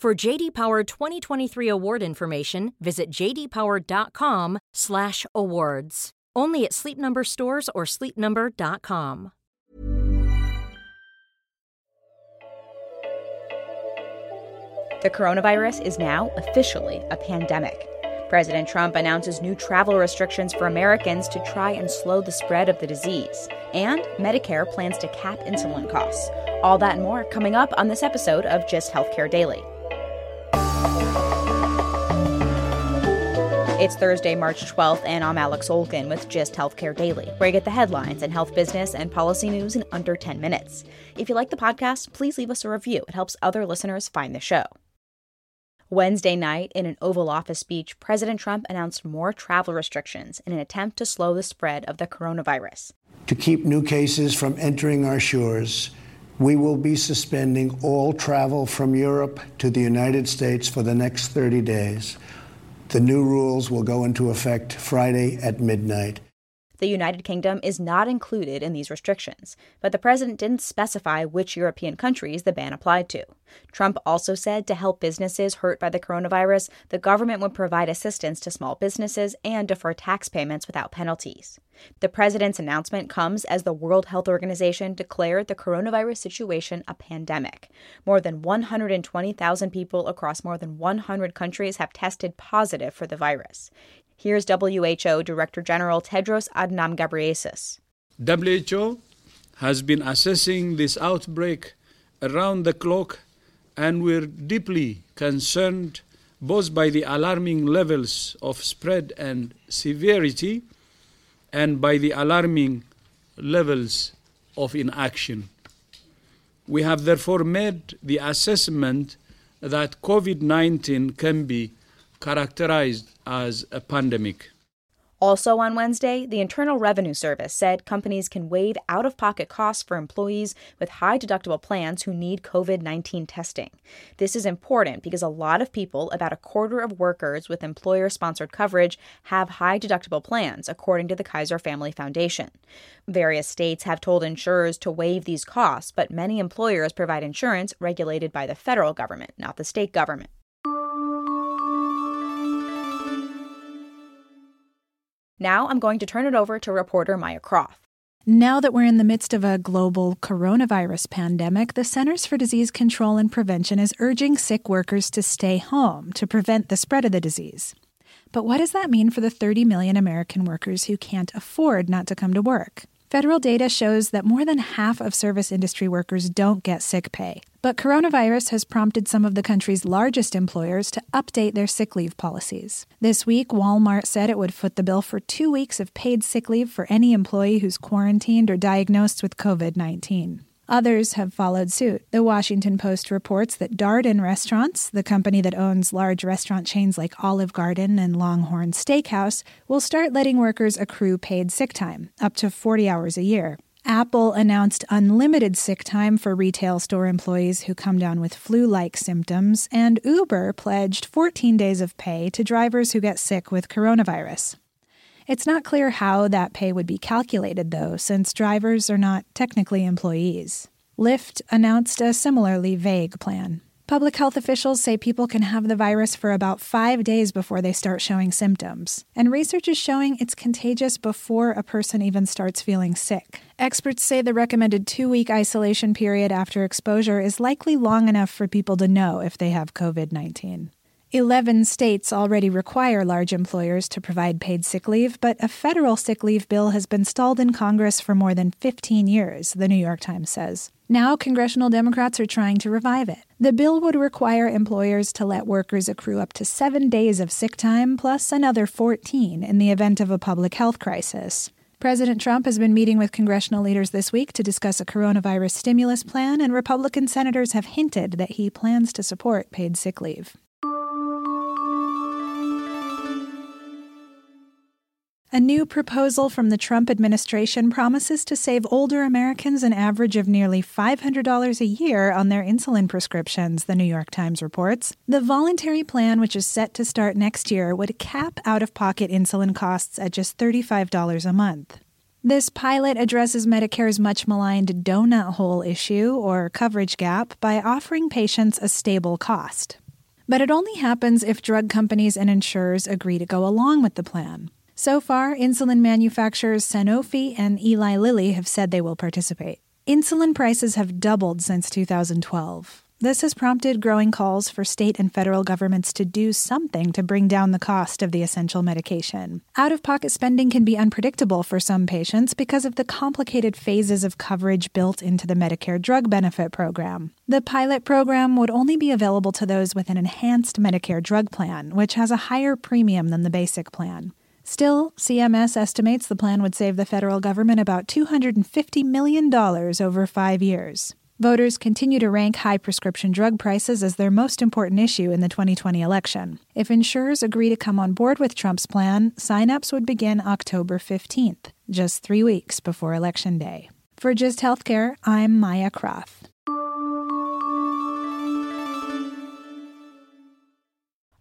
For JD Power 2023 award information, visit jdpower.com/awards. Only at Sleep Number stores or sleepnumber.com. The coronavirus is now officially a pandemic. President Trump announces new travel restrictions for Americans to try and slow the spread of the disease. And Medicare plans to cap insulin costs. All that and more coming up on this episode of Gist Healthcare Daily. It's Thursday, March 12th, and I'm Alex Olgin with Gist Healthcare Daily, where you get the headlines and health business and policy news in under 10 minutes. If you like the podcast, please leave us a review. It helps other listeners find the show. Wednesday night, in an Oval Office speech, President Trump announced more travel restrictions in an attempt to slow the spread of the coronavirus. To keep new cases from entering our shores, we will be suspending all travel from Europe to the United States for the next 30 days. The new rules will go into effect Friday at midnight. The United Kingdom is not included in these restrictions, but the president didn't specify which European countries the ban applied to. Trump also said to help businesses hurt by the coronavirus, the government would provide assistance to small businesses and defer tax payments without penalties. The president's announcement comes as the World Health Organization declared the coronavirus situation a pandemic. More than 120,000 people across more than 100 countries have tested positive for the virus. Here's WHO Director General Tedros Adhanom Ghebreyesus. WHO has been assessing this outbreak around the clock, and we're deeply concerned both by the alarming levels of spread and severity and by the alarming levels of inaction. We have therefore made the assessment that COVID 19 can be characterized as a pandemic. Also on Wednesday, the Internal Revenue Service said companies can waive out of pocket costs for employees with high deductible plans who need COVID 19 testing. This is important because a lot of people, about a quarter of workers with employer sponsored coverage, have high deductible plans, according to the Kaiser Family Foundation. Various states have told insurers to waive these costs, but many employers provide insurance regulated by the federal government, not the state government. Now I'm going to turn it over to reporter Maya Croft. Now that we're in the midst of a global coronavirus pandemic, the Centers for Disease Control and Prevention is urging sick workers to stay home to prevent the spread of the disease. But what does that mean for the 30 million American workers who can't afford not to come to work? Federal data shows that more than half of service industry workers don't get sick pay. But coronavirus has prompted some of the country's largest employers to update their sick leave policies. This week, Walmart said it would foot the bill for two weeks of paid sick leave for any employee who's quarantined or diagnosed with COVID 19. Others have followed suit. The Washington Post reports that Darden Restaurants, the company that owns large restaurant chains like Olive Garden and Longhorn Steakhouse, will start letting workers accrue paid sick time, up to 40 hours a year. Apple announced unlimited sick time for retail store employees who come down with flu like symptoms, and Uber pledged 14 days of pay to drivers who get sick with coronavirus. It's not clear how that pay would be calculated, though, since drivers are not technically employees. Lyft announced a similarly vague plan. Public health officials say people can have the virus for about five days before they start showing symptoms. And research is showing it's contagious before a person even starts feeling sick. Experts say the recommended two week isolation period after exposure is likely long enough for people to know if they have COVID 19. 11 states already require large employers to provide paid sick leave, but a federal sick leave bill has been stalled in Congress for more than 15 years, the New York Times says. Now, congressional Democrats are trying to revive it. The bill would require employers to let workers accrue up to seven days of sick time plus another 14 in the event of a public health crisis. President Trump has been meeting with congressional leaders this week to discuss a coronavirus stimulus plan, and Republican senators have hinted that he plans to support paid sick leave. A new proposal from the Trump administration promises to save older Americans an average of nearly $500 a year on their insulin prescriptions, the New York Times reports. The voluntary plan, which is set to start next year, would cap out of pocket insulin costs at just $35 a month. This pilot addresses Medicare's much maligned donut hole issue, or coverage gap, by offering patients a stable cost. But it only happens if drug companies and insurers agree to go along with the plan. So far, insulin manufacturers Sanofi and Eli Lilly have said they will participate. Insulin prices have doubled since 2012. This has prompted growing calls for state and federal governments to do something to bring down the cost of the essential medication. Out of pocket spending can be unpredictable for some patients because of the complicated phases of coverage built into the Medicare drug benefit program. The pilot program would only be available to those with an enhanced Medicare drug plan, which has a higher premium than the basic plan. Still, CMS estimates the plan would save the federal government about $250 million over five years. Voters continue to rank high prescription drug prices as their most important issue in the 2020 election. If insurers agree to come on board with Trump's plan, signups would begin October 15th, just three weeks before Election Day. For Gist Healthcare, I'm Maya Croft.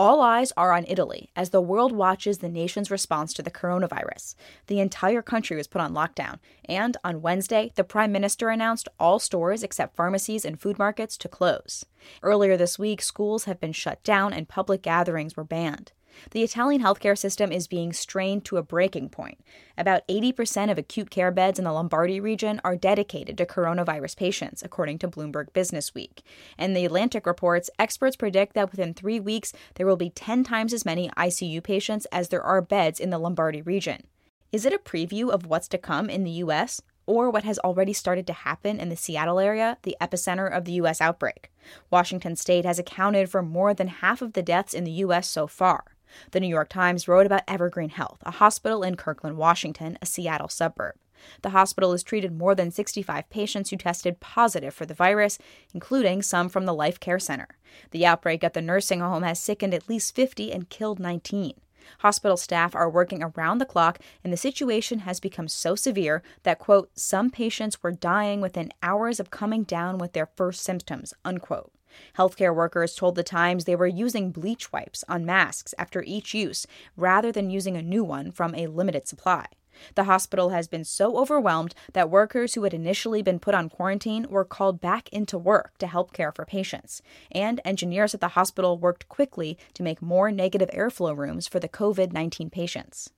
All eyes are on Italy as the world watches the nation's response to the coronavirus. The entire country was put on lockdown, and on Wednesday, the prime minister announced all stores except pharmacies and food markets to close. Earlier this week, schools have been shut down and public gatherings were banned. The Italian healthcare system is being strained to a breaking point. About 80% of acute care beds in the Lombardy region are dedicated to coronavirus patients, according to Bloomberg Businessweek. And the Atlantic reports experts predict that within three weeks, there will be 10 times as many ICU patients as there are beds in the Lombardy region. Is it a preview of what's to come in the U.S.? Or what has already started to happen in the Seattle area, the epicenter of the U.S. outbreak? Washington state has accounted for more than half of the deaths in the U.S. so far. The New York Times wrote about Evergreen Health, a hospital in Kirkland, Washington, a Seattle suburb. The hospital has treated more than 65 patients who tested positive for the virus, including some from the Life Care Center. The outbreak at the nursing home has sickened at least 50 and killed 19. Hospital staff are working around the clock, and the situation has become so severe that, quote, some patients were dying within hours of coming down with their first symptoms, unquote. Healthcare workers told The Times they were using bleach wipes on masks after each use rather than using a new one from a limited supply. The hospital has been so overwhelmed that workers who had initially been put on quarantine were called back into work to help care for patients. And engineers at the hospital worked quickly to make more negative airflow rooms for the COVID 19 patients.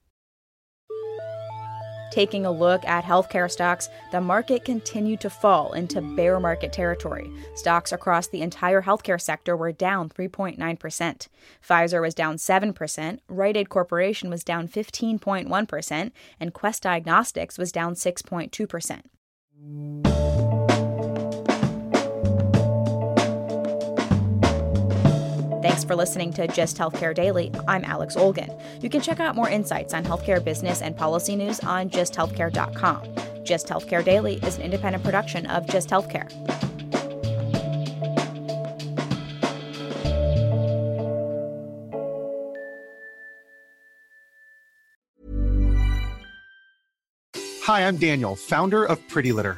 Taking a look at healthcare stocks, the market continued to fall into bear market territory. Stocks across the entire healthcare sector were down 3.9%. Pfizer was down 7%, Rite Aid Corporation was down 15.1%, and Quest Diagnostics was down 6.2%. Thanks for listening to Gist Healthcare Daily. I'm Alex Olgin. You can check out more insights on healthcare business and policy news on gisthealthcare.com. Gist Healthcare Daily is an independent production of Gist Healthcare. Hi, I'm Daniel, founder of Pretty Litter.